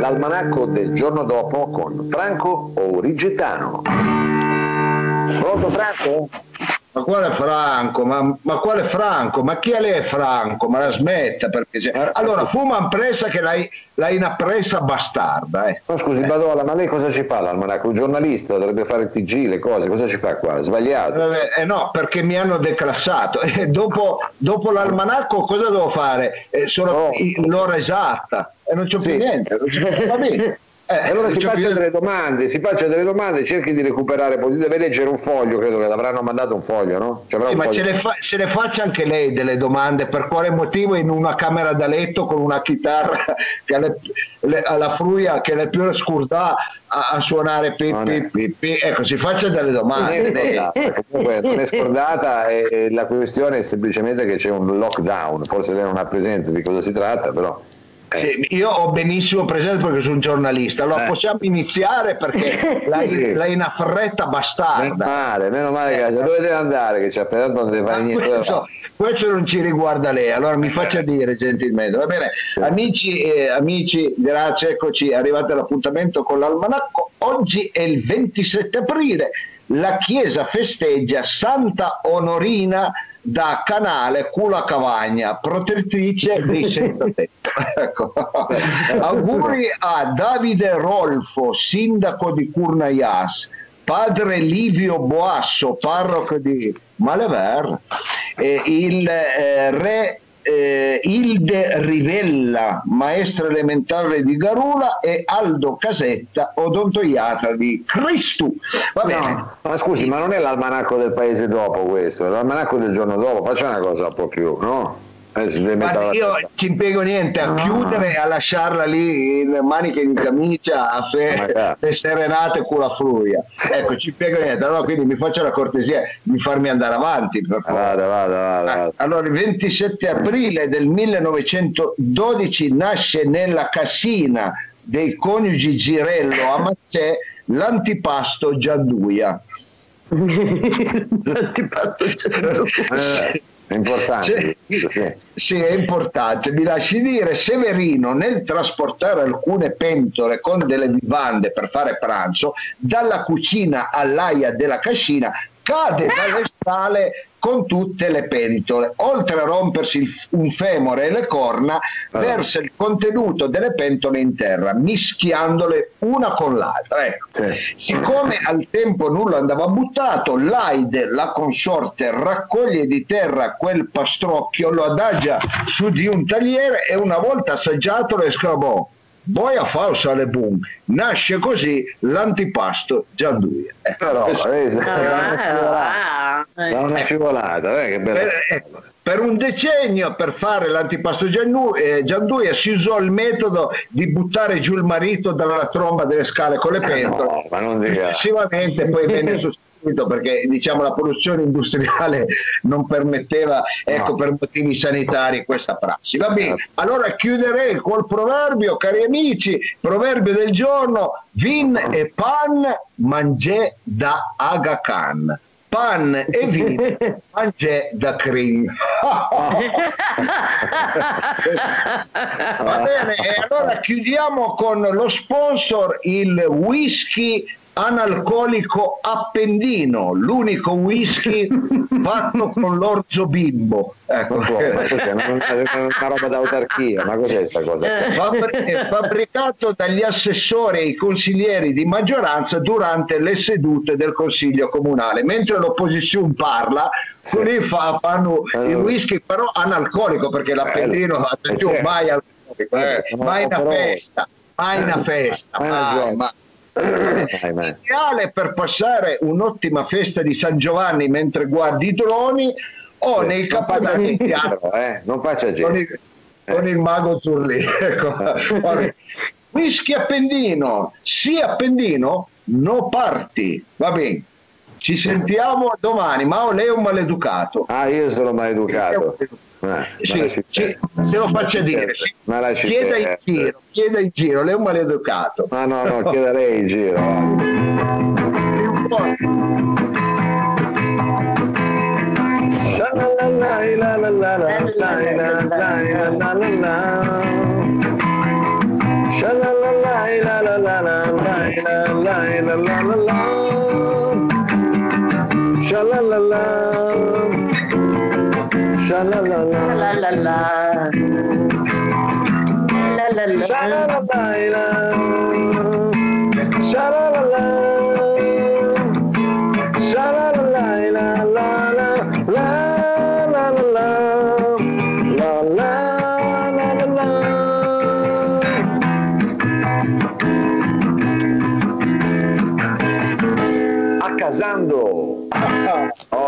L'almanacco del giorno dopo con Franco Origetano. Pronto Franco? Ma quale Franco? Ma, ma quale Franco? Ma chi è lei Franco? Ma la smetta perché se... Eh, Allora, fuma impresa che l'hai, l'hai una presa bastarda, eh. No, scusi, Badola, ma lei cosa ci fa l'almanacco? Un giornalista dovrebbe fare il TG, le cose, cosa ci fa qua? Sbagliato. Eh, eh, no, perché mi hanno declassato. E dopo, dopo l'almanacco cosa devo fare? Eh, sono Oh. l'ora esatta e non c'ho Sì. più niente. non c'ho più- Va bene. Eh, E allora non si c'ho faccia più- delle domande, si faccia delle domande, cerchi di recuperare, poi deve leggere un foglio, credo che l'avranno mandato un foglio, no? Sì, un ma foglio. ce le, fa- se le faccia anche lei delle domande per quale motivo in una camera da letto con una chitarra che alle- le- alla fruia che le più scurda a, a suonare pi, Non pi, è. pi, pi. ecco si faccia delle Non è domande scordata, comunque non è scordata e, e la questione è semplicemente che c'è un lockdown, forse lei non ha presente di cosa si tratta, però... eh, Sì, io ho benissimo presente perché sono un giornalista allora Eh. possiamo iniziare perché lei, Sì. è una fretta Meno bastarda male, meno male che dove deve andare, che c'è appena tanto non deve fare niente. questo, questo non ci riguarda lei, allora mi faccia dire gentilmente. Va bene, amici, eh, amici, grazie, eccoci, arrivati all'appuntamento con l'almanacco. Oggi è il 27 aprile, la chiesa festeggia Santa Onorina da Canale Cula Cavagna, protettrice dei senza tetto. Ecco. Auguri a Davide Rolfo, sindaco di Curnaias, padre Livio Boasso, parroco di Malever, e il eh, re eh, Ilde Rivella, maestra elementare di Garula, e Aldo Casetta, odontoiatra di Cristu. Va bene. No, ma scusi, ma non è l'almanacco del paese dopo questo, è l'almanacco del giorno dopo, faccia una cosa un po' più, no? Eh, Guarda, io ci impiego niente a chiudere e a lasciarla lì in maniche di camicia a fe- le serenate con la fruia. Ecco, ci impiego niente. Allora, quindi mi faccia la cortesia di farmi andare avanti. Per. Vada, vada, vada, vada. Allora, il 27 aprile del 1912 nasce nella casina dei coniugi Girello a Mazzè l'antipasto Gianduia. L'antipasto Eh, è importante. Sì. sì. Sì, è importante. Mi lasci dire, Severino nel trasportare alcune pentole con delle vivande per fare pranzo dalla cucina all'aia della cascina cade dalle scale con tutte le pentole. Oltre a rompersi il- un femore e le corna, versa il contenuto delle pentole in terra, mischiandole una con l'altra. Ecco. Sì. Siccome al tempo nulla andava buttato, l'Aide, la consorte, raccoglie di terra quel pastrocchio, lo adagia su di un tagliere e una volta assaggiato esclamò Boia falsa le boom. Nasce così l'antipasto Gianduia. Eh, Però, questo- vedi, Ah, da una scivolata, da una scivolata, eh, che bella eh, per un decennio per fare l'antipasto Giannu- eh, Gianduia si usò il metodo di buttare giù il marito dalla tromba delle scale con le pentole. No, ma non dica. Successivamente poi venne sostituito perché diciamo la produzione industriale non permetteva ecco No. per motivi sanitari questa prassi. Va bene, allora chiuderei col proverbio, cari amici, proverbio del giorno, vin e pan mangé da Aga Khan. Pan e vino mangé da Krim. Va bene, e allora chiudiamo con lo sponsor, il whisky analcolico Appendino, l'unico whisky fatto con l'orzo bimbo. Ecco. Ma cos'è? Una, una- roba d'autarchia, ma cos'è sta cosa? Fabri- è fabbricato dagli assessori e i consiglieri di maggioranza durante le sedute del consiglio comunale. Mentre l'opposizione parla, Sì. quelli fa- fanno il Allora. whisky però analcolico perché l'appendino Bello. attenzione, Eh, mai alcolico, eh, Eh, mai una festa, mai una festa, mai, ragione. mai. Ma- Ideale per passare un'ottima festa di San Giovanni mentre guardi i droni o nei non faccia capodanni in però, eh, non faccia con gente. il, con il mago Zurli. Ecco. Whisky Appendino, sì Appendino, no parti. Va bene, ci sentiamo domani. Mao, lei è un maleducato. Ah, io sono maleducato. Eh, sì, sì, se lo faccia dire, ma chieda in giro, chieda in giro, lei è un maleducato. Ma no, no, chieda lei in giro. Sha la la la la la la. La la la. Sha la la la. Sha la la la. Sha la la la la la la. Casando. Ah.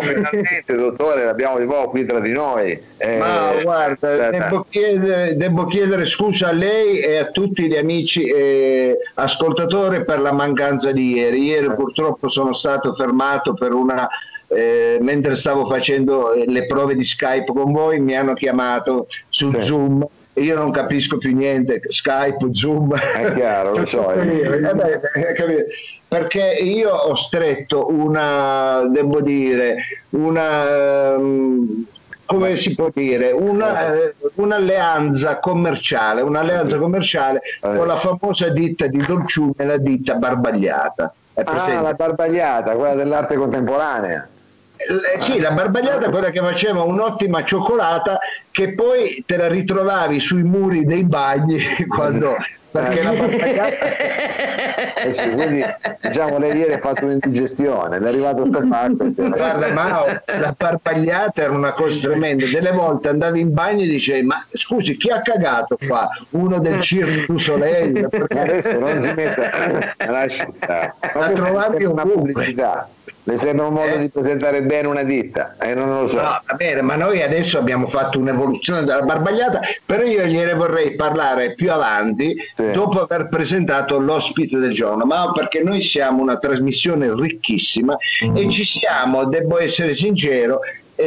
Finalmente, dottore, l'abbiamo di nuovo qui tra di noi. Eh, Ma guarda, devo chiedere, devo chiedere, scusa a lei e a tutti gli amici eh, ascoltatori per la mancanza di ieri. Ieri purtroppo sono stato fermato per una eh, mentre stavo facendo eh, le prove di Skype con voi mi hanno chiamato su sì. Zoom io non capisco più niente, Skype, Zoom. È chiaro, lo so. Eh, beh, perché io ho stretto una, devo dire, una, ehm, come si può dire, una, eh, un'alleanza commerciale, un'alleanza commerciale con la famosa ditta di Dolciume, la ditta Barbagliata. Ah, la Barbagliata, quella dell'arte contemporanea. Eh, sì, la barbagliata è quella che faceva un'ottima cioccolata che poi te la ritrovavi sui muri dei bagni quando perché la barbagliata eh sì, quindi diciamo lei ieri ha fatto un'indigestione è arrivato sto pacco guarda Mao la barbagliata era una cosa tremenda. Delle volte andavi in bagno e dicevi ma scusi chi ha cagato qua? Uno del Cirque du Soleil? Perché adesso non si mette lascia stare. Ma trovavi una pubblicità. Le sembra un modo eh. di presentare bene una ditta e eh, non lo so. No, va bene, ma noi adesso abbiamo fatto un'evoluzione della barbagliata, però io gliene vorrei parlare più avanti sì. Dopo aver presentato l'ospite del giorno, ma perché noi siamo una trasmissione ricchissima mm. e ci siamo, devo essere sincero,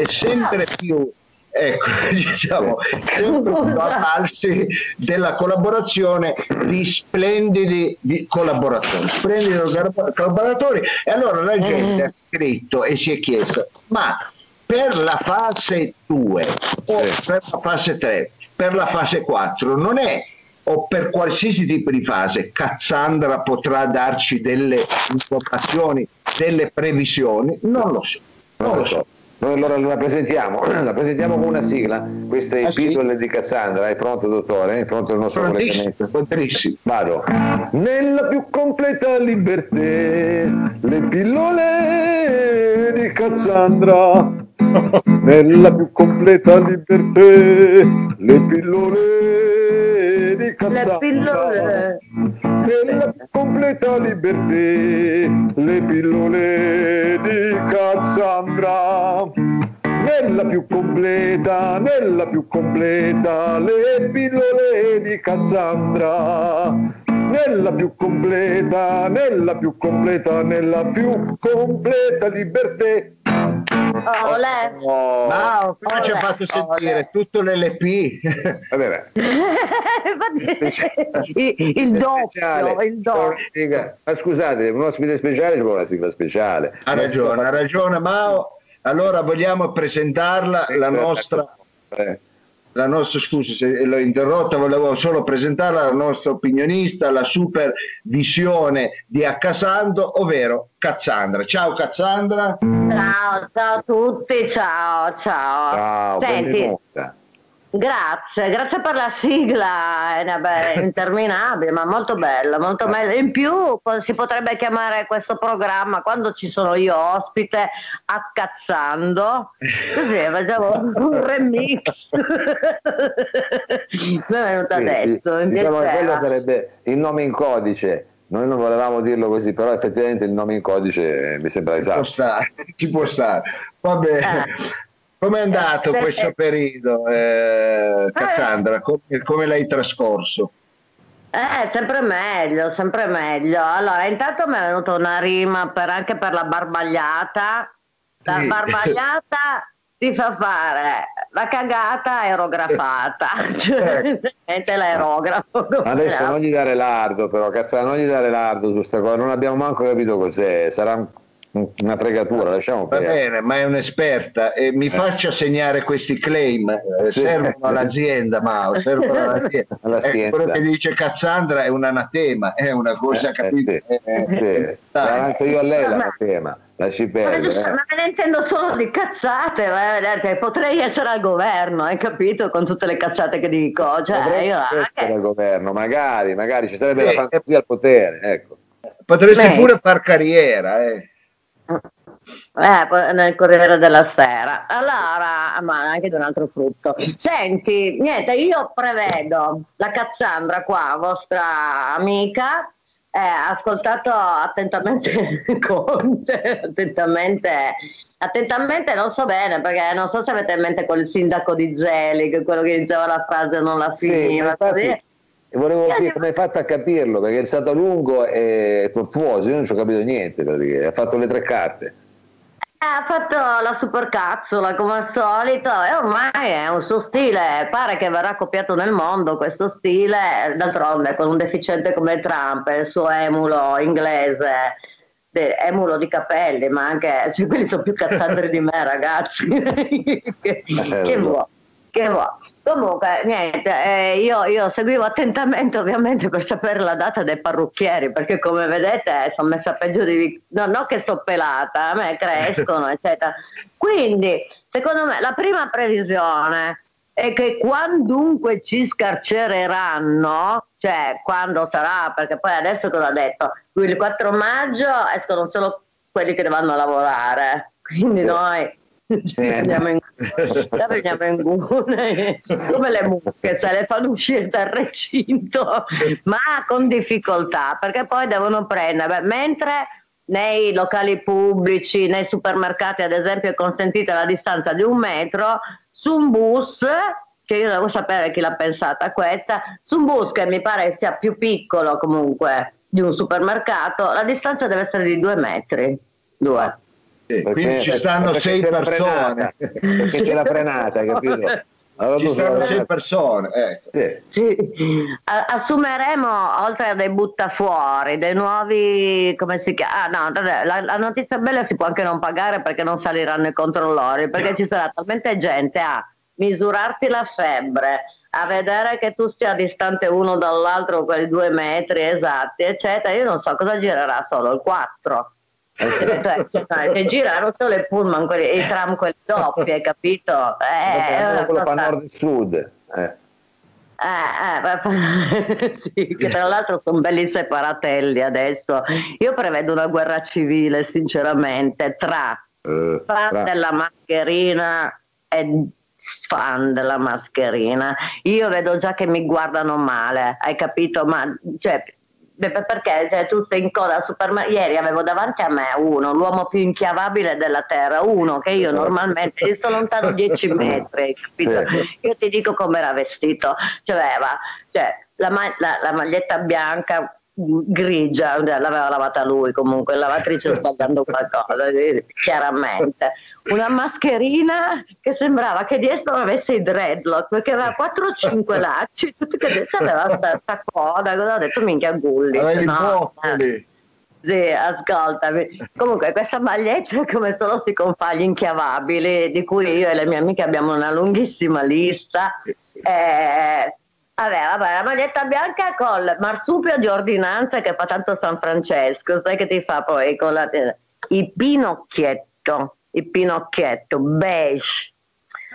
sempre più ecco, diciamo, sempre più avvalsi della collaborazione di splendidi di collaboratori, splendidi collaboratori. E allora la gente ha scritto e si è chiesto, ma per la fase 2 o per la fase 3, per la fase 4 non è o per qualsiasi tipo di fase Cassandra potrà darci delle informazioni, delle previsioni? Non lo so. Non lo so. Noi allora la presentiamo, la presentiamo con una sigla, queste ah, pillole sì? di Cassandra, è pronto dottore? È pronto il nostro collegamento? Vado. Nella più completa libertà, le pillole di Cassandra. Nella più completa libertà, le pillole Le pillole nella completa libertà, le pillole di Cassandra. Nella più completa, nella più completa, le pillole di Cassandra. Nella più completa, nella più completa, nella più completa libertà. Olè. Oh. No, come ci ha fatto sentire? Olè. Tutto l'LP. Va bene. il doppio, il doppio. Ma scusate, un ospite speciale ci vuole una sigla speciale. Ha ragione, ha ragione Mao. Allora vogliamo presentarla, la nostra... Eh la nostra, scusi se l'ho interrotta, volevo solo presentarla, la nostra opinionista, la super visione di Accasando, ovvero Cazzandra. Ciao Cazzandra. Ciao, ciao a tutti, ciao, ciao. Ciao, Senti, benvenuta. Grazie, grazie per la sigla, è interminabile, ma molto bella, molto bella. In più si potrebbe chiamare questo programma quando ci sono io ospite accazzando, così facciamo un remix. Mi è venuto adesso. Sì. Diciamo quello sarebbe il nome in codice. Noi non volevamo dirlo così, però effettivamente il nome in codice mi sembra esatto. Ci può stare, ci può stare. Vabbè. Eh. Come è andato eh, questo periodo, eh, Cassandra? Come, come l'hai trascorso? Eh, sempre meglio, sempre meglio. Allora, intanto mi è venuta una rima per, anche per la barbagliata. La sì. barbagliata ti fa fare la cagata aerografata, cioè ecco. l'aerografo. Adesso non gli dare l'ardo, però, cazzo, non gli dare l'ardo su questa cosa, non abbiamo manco capito cos'è, sarà una fregatura, lasciamo Va bene, ma è un'esperta e mi eh. faccia segnare questi claim, eh, sì. servono all'azienda, Mao, servono all'azienda. all'azienda. Eh, quello che dice Cassandra è un anatema, è una cosa, eh, capito? Sì. Eh, sì. anche io a lei l'anatema. Lasci perdere. Ma, ma me ne intendo solo di cazzate, ma, potrei essere al governo, hai capito? Con tutte le cazzate che dico. Cioè, io, essere anche... al governo, magari, magari ci sarebbe la fantasia al potere, ecco. Potresti Beh. pure far carriera, eh. Eh, nel Corriere della Sera. Allora, ma anche di un altro frutto. Senti, niente, io prevedo la Cazzandra qua, vostra amica, eh, ha ascoltato attentamente Conte, attentamente, attentamente non so bene perché non so se avete in mente quel sindaco di Zelig, quello che iniziava la frase e non la finiva. Sì, e volevo dire come hai fatto a capirlo, perché è stato lungo e tortuoso, io non ci ho capito niente, perché ha fatto le tre carte. Ha fatto la supercazzola come al solito e ormai è un suo stile, pare che verrà copiato nel mondo questo stile, d'altronde con un deficiente come Trump, il suo emulo inglese, emulo di capelli, ma anche cioè, quelli sono più cazzandri di me ragazzi, che, che vuoi, che vuoi. Comunque, niente, eh, io, io, seguivo attentamente ovviamente per sapere la data dei parrucchieri, perché come vedete sono messa peggio di... No, non che sono pelata, a me crescono, eccetera. Quindi, secondo me, la prima previsione è che quandunque ci scarcereranno, cioè quando sarà, perché poi adesso cosa ha detto? Il 4 maggio escono solo quelli che devono lavorare, quindi sì. noi ci prendiamo in, la prendiamo in gune. Come le mucche se le fanno uscire dal recinto ma con difficoltà perché poi devono prendere. Mentre nei locali pubblici nei supermercati ad esempio è consentita la distanza di un metro su un bus che io devo sapere chi l'ha pensata questa su un bus che mi pare sia più piccolo comunque di un supermercato la distanza deve essere di due metri due sì, quindi ci stanno sei persone. Perché c'è la frenata, capito? Allora ci stanno sei persone. Ecco. Sì. Sì. Assumeremo, oltre a dei buttafuori, dei nuovi, come si chiama? Ah, no, la, la, notizia bella si può anche non pagare perché non saliranno i controllori, perché no. ci sarà talmente gente a misurarti la febbre, a vedere che tu stia distante uno dall'altro quei due metri esatti, eccetera. Io non so cosa girerà solo il 4 eh sì. cioè, girano solo i pullman, quelli, i tram quelli doppi, hai capito? Eh, quello fa nord e sud. Eh. Eh, eh, sì, che tra l'altro sono belli separatelli adesso. Io prevedo una guerra civile, sinceramente, tra uh, fan tra... della mascherina e fan della mascherina. Io vedo già che mi guardano male, hai capito? Ma cioè, perché cioè, tu sei in coda al supermercato. Ieri avevo davanti a me uno, l'uomo più inchiavabile della terra, uno che io normalmente gli sto lontano 10 metri, capito? Sì. Io ti dico come era vestito, cioè, aveva cioè, la, la, la maglietta bianca grigia, l'aveva lavata lui comunque, lavatrice sbagliando qualcosa, chiaramente. Una mascherina che sembrava che dietro avesse i dreadlock, perché aveva 4-5 lacci, tutti che dietro aveva questa coda, cosa ho detto minchia gulli. No, eh. sì, ascoltami. Comunque questa maglietta è come solo si confà gli inchiavabili, di cui io e le mie amiche abbiamo una lunghissima lista. Eh, Vabbè, vabbè, la maglietta bianca col marsupio di ordinanza che fa tanto San Francesco, sai che ti fa poi con la, il pinocchietto, il pinocchietto beige,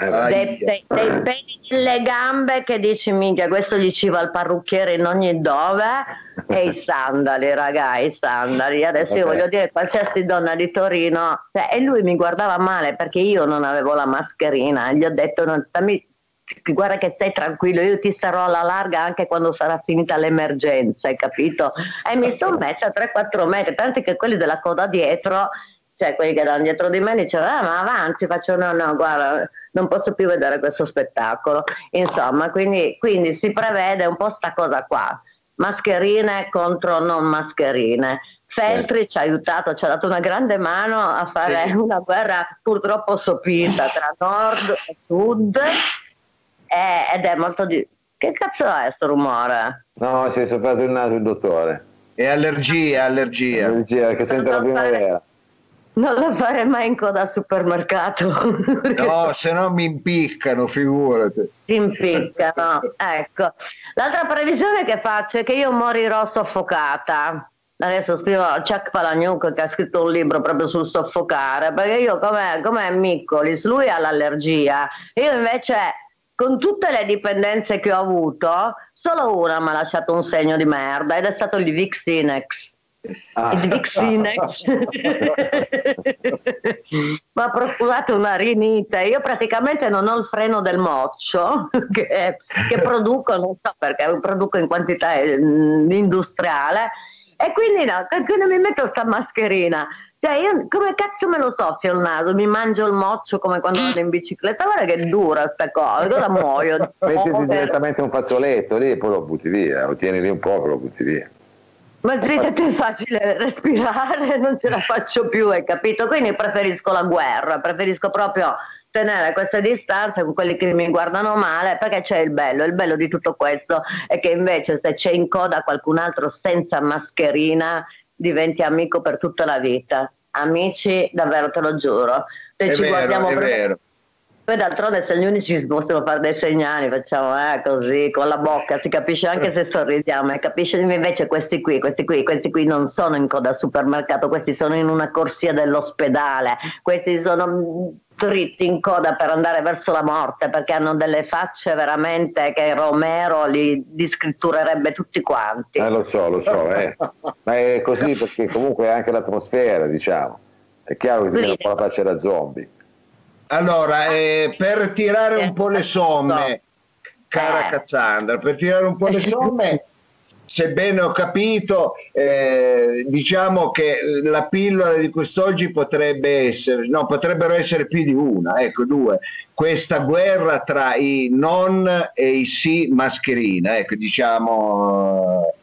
eh, dei, dei, dei peli nelle gambe che dici minchia questo gli ci va il parrucchiere in ogni dove? E i sandali raga i sandali. Adesso io voglio dire qualsiasi donna di Torino cioè, e lui mi guardava male perché io non avevo la mascherina gli ho detto non, dammi, guarda che sei tranquillo, io ti sarò alla larga anche quando sarà finita l'emergenza, hai capito? E mi sono messa a 3-4 metri, tanto che quelli della coda dietro, cioè quelli che erano dietro di me, dicevano, ah, ma avanti, faccio no, no, guarda, non posso più vedere questo spettacolo. Insomma, quindi, quindi si prevede un po' sta cosa qua. mascherine contro non mascherine. Feltri certo. ci ha aiutato, ci ha dato una grande mano a fare sì. una guerra purtroppo sopita tra nord e sud eh, ed è molto di... Che cazzo è questo rumore? No, si è sofferto il naso il dottore. È allergia, allergia. Allergia che sente la primavera. Non la fare mai in coda al supermercato. No, se no mi impiccano, figurati. Ti impiccano, ecco. L'altra previsione che faccio è che io morirò soffocata. Adesso scrivo a Chuck Palagnuc che ha scritto un libro proprio sul soffocare, perché io come, come Miccolis, lui ha l'allergia, io invece con tutte le dipendenze che ho avuto, solo una mi ha lasciato un segno di merda ed è stato il Vixinex. Ah. Il Vixinex mi ha procurato una rinite. Io praticamente non ho il freno del moccio che, che produco, non so perché, produco in quantità mm, industriale e quindi no, quando mi metto sta mascherina cioè, io come cazzo me lo soffio il naso? Mi mangio il moccio come quando vado in bicicletta. Guarda che dura sta cosa, cosa muoio. Mettiti direttamente un fazzoletto lì e poi lo butti via, lo tieni lì un po' e lo butti via. Ma sì, è facile respirare, non ce la faccio più, hai capito? Quindi preferisco la guerra, preferisco proprio tenere questa distanza con quelli che mi guardano male perché c'è il bello, il bello di tutto questo è che invece se c'è in coda qualcun altro senza mascherina diventi amico per tutta la vita. Amici, davvero te lo giuro. Se è ci vero, guardiamo è vero. Poi d'altronde se gli unici possono fare dei segnali, facciamo eh, così, con la bocca, si capisce anche se sorridiamo, e capisce invece questi qui, questi qui, questi qui non sono in coda al supermercato, questi sono in una corsia dell'ospedale, questi sono dritti in coda per andare verso la morte perché hanno delle facce veramente che Romero li discritturerebbe tutti quanti. Eh, lo so, lo so, eh. ma è così perché comunque è anche l'atmosfera, diciamo. È chiaro che ti viene un po' la faccia da zombie. Allora, eh, per tirare un po' le somme, cara eh. Cassandra, per tirare un po' le somme, sebbene ho capito, eh, diciamo che la pillola di quest'oggi potrebbe essere, no, potrebbero essere più di una, ecco, due. Questa guerra tra i non e i sì mascherina, ecco, diciamo...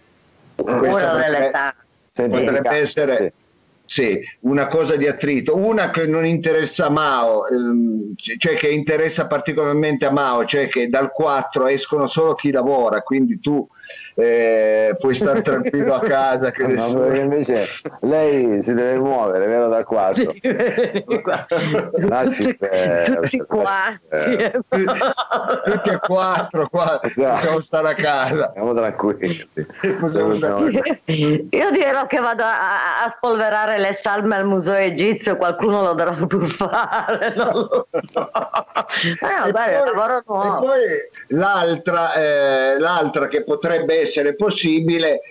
Questa potrebbe, potrebbe essere sì, una cosa di attrito, una che non interessa a Mao, ehm, cioè che interessa particolarmente a Mao, cioè che dal 4 escono solo chi lascia, quindi tu eh, puoi stare tranquillo a casa. Che no, nessuno... invece lei si deve muovere, vero? Da 4. tutti, tutti qua. Eh. tutti e quattro, qua. possiamo stare a casa. Siamo tranquilli. Io dirò che vado a, a, spolverare le salme al museo egizio, qualcuno lo dovrà pur fare. Non lo so. Eh, e, dai, poi, e poi l'altra, eh, l'altra che potrebbe essere essere possibile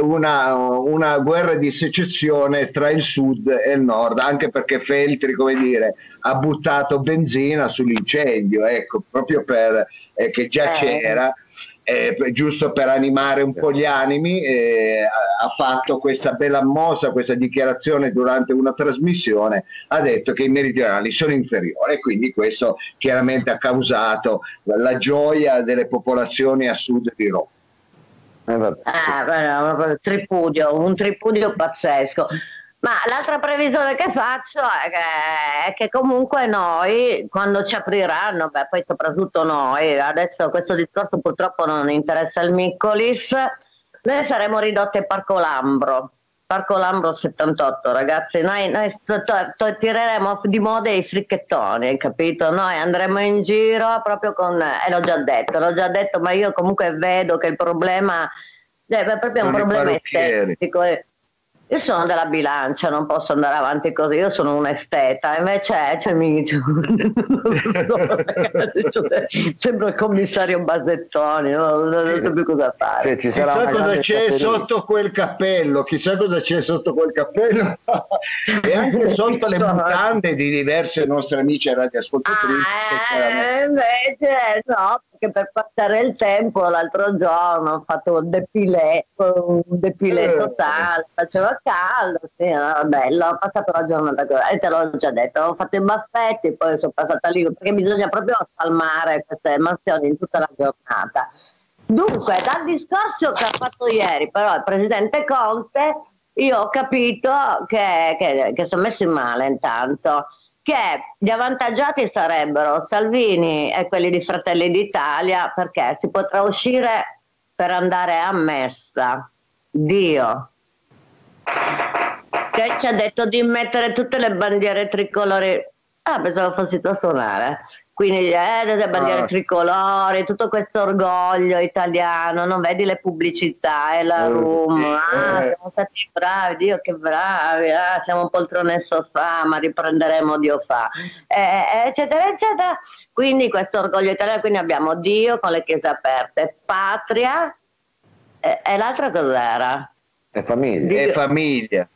una, una, guerra di secessione tra il sud e il nord, anche perché Feltri, come dire, ha buttato benzina sull'incendio, ecco, proprio per eh, che già eh. c'era. Eh, giusto per animare un po' gli animi, eh, ha fatto questa bella mossa, questa dichiarazione durante una trasmissione, ha detto che i meridionali sono inferiori e quindi questo chiaramente ha causato la gioia delle popolazioni a sud di Roma. Eh, vabbè, ah, tripudio, un tripudio pazzesco. Ma l'altra previsione che faccio è che, è che, comunque noi, quando ci apriranno, beh, poi soprattutto noi, adesso questo discorso purtroppo non interessa il Miccolis, noi saremo ridotti a Parco Lambro. Parco Lambro 78, ragazzi, noi, noi to, to, tireremo di moda i fricchettoni, capito? Noi andremo in giro proprio con, e eh, l'ho già detto, l'ho già detto, ma io comunque vedo che il problema, eh, è proprio un problema estetico. Io sono della bilancia, non posso andare avanti così, io sono un esteta, invece cioè, mi, cioè, so, ragazzi, sembra il commissario Basettoni, non, non, so più cosa fare. Cioè, chissà cosa c'è sotto quel cappello, chissà cosa c'è sotto quel cappello e anche sotto le mutande di diverse nostre amici radioascoltatrici. Ah, eh, invece no, perché per passare il tempo l'altro giorno ho fatto un depilé, un depilé eh. totale, faceva caldo, sì, era bello, ho passato la giornata così, e te l'ho già detto, ho fatto i baffetti, poi sono passata lì, perché bisogna proprio spalmare queste mansioni in tutta la giornata. Dunque, dal discorso che ha fatto ieri però il presidente Conte, io ho capito che, che, che sono messi male intanto, che gli avvantaggiati sarebbero Salvini e quelli di Fratelli d'Italia perché si potrà uscire per andare a messa. Dio. Che ci ha detto di mettere tutte le bandiere tricolori. Ah, pensavo fossi tu a suonare quindi eh, le bandiere ah. tricolori, tutto questo orgoglio italiano, non vedi le pubblicità e la eh, room, ah, eh. siamo stati bravi, Dio che bravi, ah, siamo un poltrone sofà, ma riprenderemo Dio fa, eh, eh, eccetera, eccetera. Quindi questo orgoglio italiano, quindi abbiamo Dio con le chiese aperte, patria, e l'altra cos'era? E famiglia. E famiglia.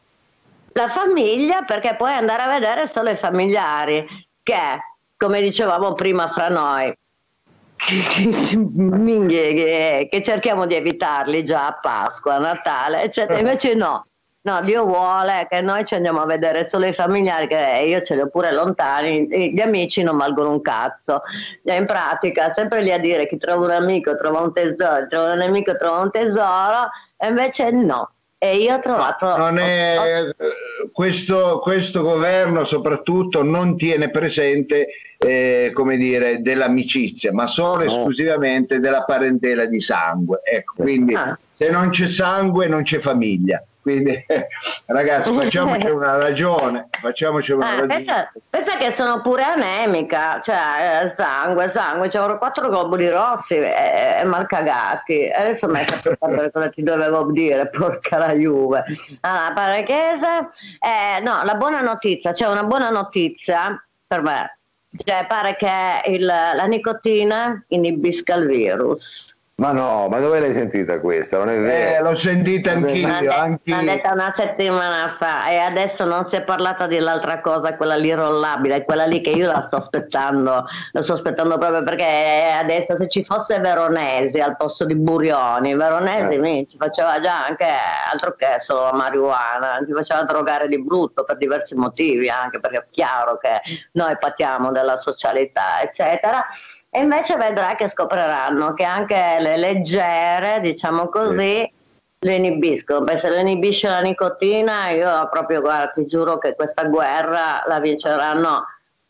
La famiglia perché puoi andare a vedere solo i familiari, che come dicevamo prima fra noi, che, che cerchiamo di evitarli già a Pasqua, a Natale, eccetera. Invece no, no, Dio vuole che noi ci andiamo a vedere solo i familiari, che io ce li ho pure lontani, gli amici non valgono un cazzo. In pratica, sempre lì a dire chi trova un amico trova un tesoro, trova un nemico trova un tesoro, e invece no. E io ho trovato... Non è, questo, questo governo soprattutto non tiene presente eh, come dire, dell'amicizia, ma solo e esclusivamente della parentela di sangue. Ecco, quindi ah. se non c'è sangue non c'è famiglia. Quindi ragazzi facciamoci una ragione, facciamoci una ah, ragione. Pensa, pensa, che sono pure anemica, cioè eh, sangue, sangue, c'erano quattro globuli rossi e, e malcagati. Adesso mi hai capito cosa ti dovevo dire, porca la Juve. Allora, Parachese, eh, no, la buona notizia, c'è una buona notizia per me, cioè pare che il, la nicotina inibisca il virus. Ma no, ma dove l'hai sentita questa? Non è vero. Eh, l'ho sentita anch'io. L'ho detta una settimana fa e adesso non si è parlata dell'altra cosa, quella lì rollabile, quella lì che io la sto aspettando, la sto aspettando proprio perché adesso se ci fosse Veronesi al posto di Burioni, Veronesi eh. ci faceva già anche altro che solo marijuana, ci faceva drogare di brutto per diversi motivi, anche perché è chiaro che noi patiamo della socialità, eccetera e invece vedrà che scopriranno che anche le leggere, diciamo così, sì. le inibiscono. Beh, se le inibisce la nicotina, io proprio, guarda, ti giuro che questa guerra la vinceranno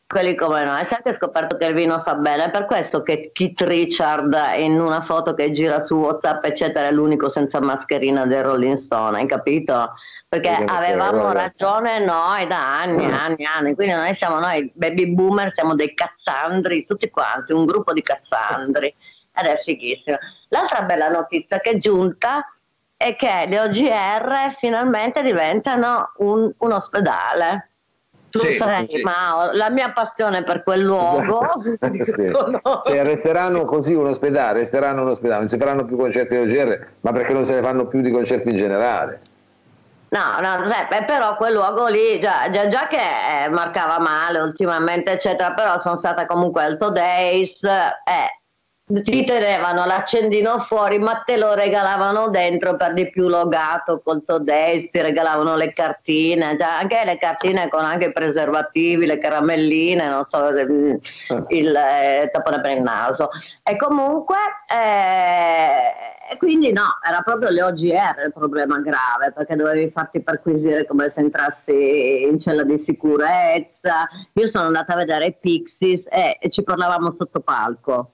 quelli come noi. Si è anche scoperto che il vino fa bene, è per questo che Keith Richard in una foto che gira su WhatsApp, eccetera, è l'unico senza mascherina del Rolling Stone, hai capito? Perché avevamo ragione noi da anni, mm. anni, anni, quindi noi siamo noi baby boomer, siamo dei cazzandri, tutti quanti, un gruppo di cazzandri, ed è fighissimo. L'altra bella notizia che è giunta è che le OGR finalmente diventano un, un ospedale. Tu sì, sai, sì. ma la mia passione per quel luogo. sì. cioè, resteranno così un ospedale, resteranno un ospedale, non si faranno più concerti OGR, ma perché non se ne fanno più di concerti in generale. No, no, sai, però quel luogo lì, già, già, già che eh, marcava male ultimamente, eccetera, però sono stata comunque al Days, eh, ti tenevano l'accendino fuori ma te lo regalavano dentro per di più logato col Todays ti regalavano le cartine già, anche le cartine con anche i preservativi le caramelline non so il, il eh, tapone per il naso. E comunque eh, quindi no era proprio le OGR il problema grave perché dovevi farti perquisire come se entrassi in cella di sicurezza io sono andata a vedere i Pixies e, e ci parlavamo sotto palco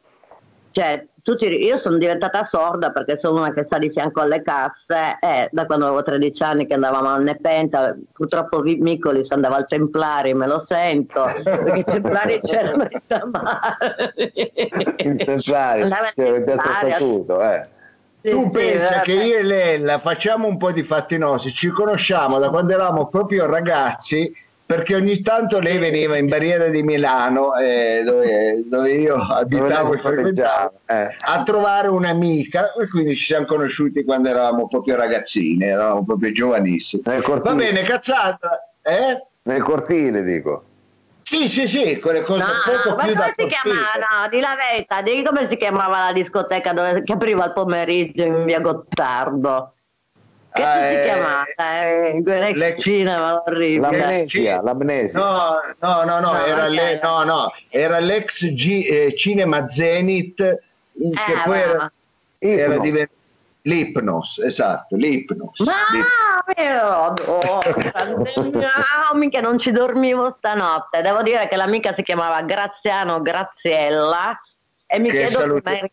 cioè, tutti, io sono diventata sorda perché sono una che sta di fianco alle casse e da quando avevo 13 anni che andavamo al Nepenta, purtroppo Miccoli si andava al Templari, me lo sento, perché i Templari c'erano in Tamari. Il Templari, c'era il piazza statuto, eh. Tu pensa che io e Lella facciamo un po' di fatti nostri, ci conosciamo da quando eravamo proprio ragazzi perché ogni tanto lei veniva in barriera di Milano, eh, dove, dove, io abitavo e frequentavo, eh. a trovare un'amica e quindi ci siamo conosciuti quando eravamo proprio ragazzini, eravamo proprio giovanissimi. Va bene, cazzata, eh? Nel cortile dico. Sì, sì, sì, quelle cose no, poco ma più come da si chiamava, no, di la vetta, di come si chiamava la discoteca dove, che apriva il pomeriggio in via Gottardo? Che eh, si chiamata? Eh, l'ex cinema orribile. L'amnesia, l'amnesia. No, no, no, no, no, era, le, no, no era l'ex G, eh, cinema Zenith. Che eh, poi era, era diventato L'ipnos, esatto, l'ipnos. Ma io, oh, no, mica non ci dormivo stanotte. Devo dire che l'amica si chiamava Graziano Graziella e mi che chiedo saluti.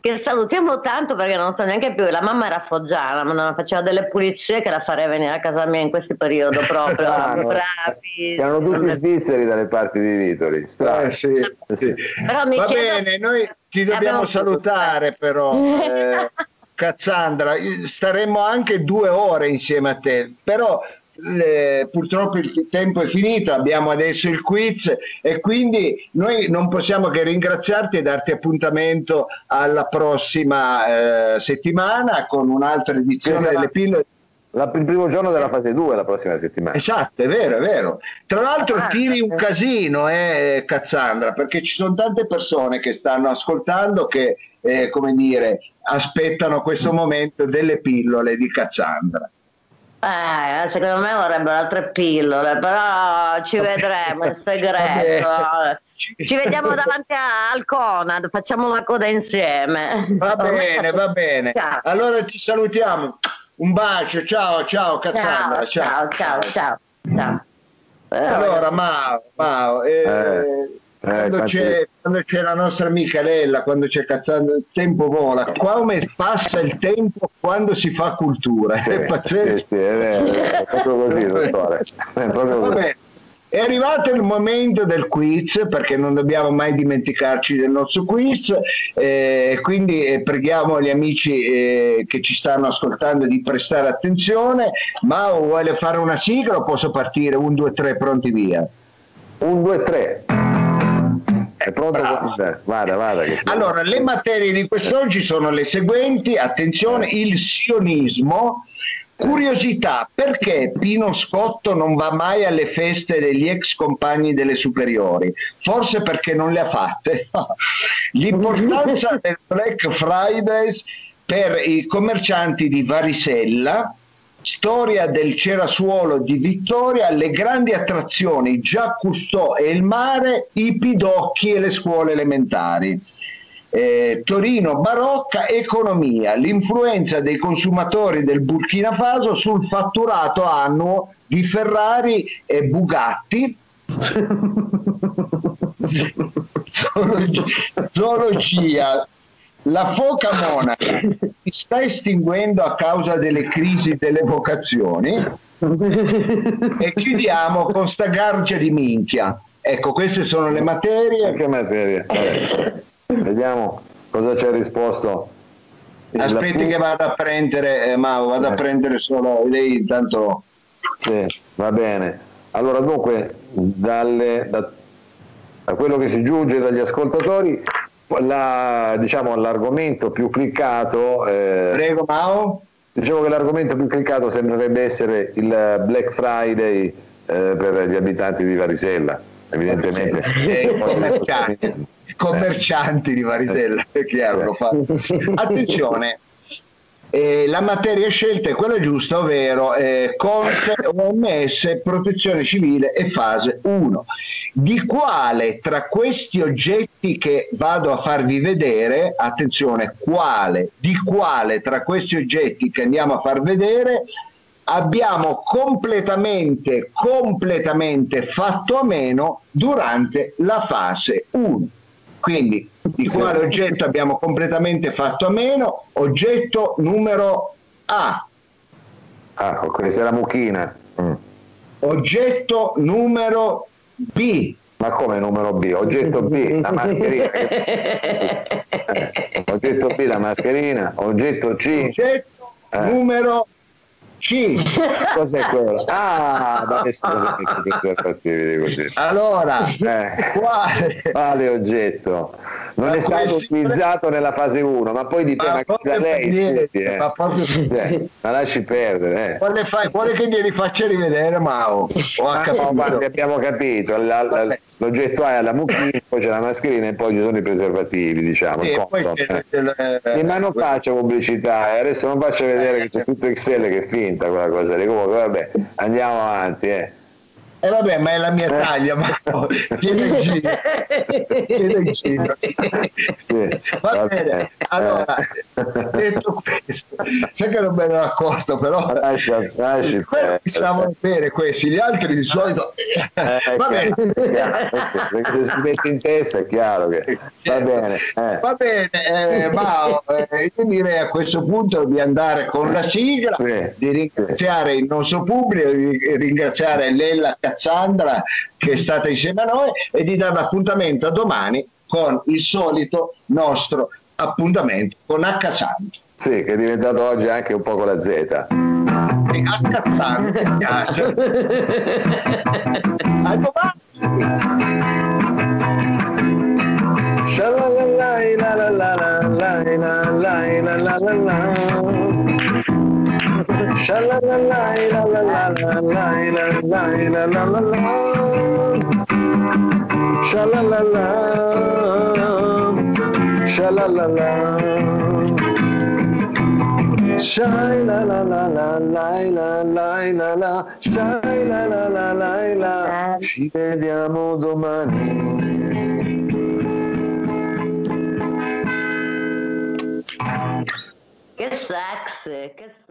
che salutiamo tanto perché non so neanche più, la mamma era foggiana, ma faceva delle pulizie che la farei venire a casa mia in questo periodo proprio. ah, bravi. Erano tutti svizzeri dalle parti di Vitori. Eh, sì, sì. Va chiedo... bene, noi ti dobbiamo salutare però. Eh, Cassandra, staremmo anche due ore insieme a te, però le, purtroppo il tempo è finito, abbiamo adesso il quiz e quindi noi non possiamo che ringraziarti e darti appuntamento alla prossima eh, settimana con un'altra edizione esatto. delle pillole. La, il primo giorno della fase 2 la prossima settimana. Esatto, è vero, è vero. Tra l'altro ah, tiri un casino, eh, Cassandra, perché ci sono tante persone che stanno ascoltando che, eh, come dire, aspettano questo momento delle pillole di Cassandra. Eh, secondo me vorrebbero altre pillole, però ci vedremo, è segreto. Ci vediamo davanti al Conad, facciamo la coda insieme. Va bene, va bene. Ciao. Allora ti salutiamo. Un bacio, ciao, ciao Cassandra. Ciao, ciao, ciao. ciao, ciao. Allora, Mao, Mao eh, eh quando, c'è, quando, c'è, la nostra amica Lella, quando c'è cazzando, il tempo vola. Come passa il tempo quando si fa cultura? Sì, è pazzesco. Sì, sì, è vero, è proprio così, dottore. È proprio così. È arrivato il momento del quiz perché non dobbiamo mai dimenticarci del nostro quiz, eh, quindi eh, preghiamo gli amici eh, che ci stanno ascoltando di prestare attenzione. Ma vuole fare una sigla o posso partire? Un, due, tre, pronti via? Un, due, tre. È pronto? Vada, vada. Allora, le materie di quest'oggi sono le seguenti. Attenzione, il sionismo. Curiosità, perché Pino Scotto non va mai alle feste degli ex compagni delle superiori? Forse perché non le ha fatte. L'importanza del Black Friday per i commercianti di Varisella, storia del Cerasuolo di Vittoria, le grandi attrazioni Jacques Cousteau e il mare, i pidocchi e le scuole elementari. Eh, Torino barocca, economia, l'influenza dei consumatori del Burkina Faso sul fatturato annuo di Ferrari e Bugatti. zoologia, la foca monaca si sta estinguendo a causa delle crisi delle vocazioni e chiudiamo con sta gargia di minchia. Ecco, queste sono le materie. Che materie? Vediamo cosa ci ha risposto. Aspetti che vado a prendere, eh, Mao, vado eh. a prendere solo lei intanto. Sì, va bene. Allora dunque, dalle, da, da quello che si giunge dagli ascoltatori, la, diciamo, l'argomento più cliccato. Eh, Prego, Mao. Diciamo che l'argomento più cliccato sembrerebbe essere il Black Friday eh, per gli abitanti di Varisella, evidentemente. Okay. commercianti, commercianti di Varisella, è chiaro. Attenzione, eh, la materia scelta è quella giusta, ovvero eh, Conte, OMS, protezione civile e fase 1. Di quale tra questi oggetti che vado a farvi vedere, attenzione, quale, di quale tra questi oggetti che andiamo a far vedere abbiamo completamente, completamente fatto a meno durante la fase 1. Quindi di quale oggetto abbiamo completamente fatto a meno? Oggetto numero A. Ah, questa è la mucchina. Mm. Oggetto numero B. Ma come numero B? Oggetto B, la mascherina. oggetto B, la mascherina. Oggetto C. Oggetto eh. numero C. Cos'è quello? Ah, ma cosa mi così? Allora, eh, quale? quale oggetto? Non ma è stato utilizzato nella fase 1, ma poi dipende anche da lei, scusi, eh. ma, proprio... eh, ma lasci perdere. Eh. Quale, fai, quale che glieli faccia rivedere, Mao? Ho ah. No, abbiamo capito, la, la, l'oggetto A è la mucchina, poi c'è la mascherina e poi ci sono i preservativi, diciamo. E poi c'è, c'è la, eh, ma non faccio pubblicità, eh. adesso non faccio vedere che c'è scritto Excel che è finta quella cosa comunque vabbè, andiamo avanti. Eh. E eh vabbè, ma è la mia taglia, ma chiede in giro. Chiede in giro. Sì, va, va bene. bene. Allora, detto questo, sai che non me ne accorto, però lascia, lascia, quello mi stavano bene questi, gli altri di solito... Eh, va bene. Perché se si mette in testa è chiaro che... Va bene. Eh. Va bene, eh, Mao, eh, io direi a questo punto di andare con la sigla, sì, di ringraziare sì. il nostro pubblico, di ringraziare Lella Cazzandra che è stata insieme a noi e di dare l'appuntamento a domani con il solito nostro appuntamento con H Santo. Sì, che è diventato oggi anche un po' con la Z. Sì, H Santo a domani. Ci vediamo domani Che sex, che sex.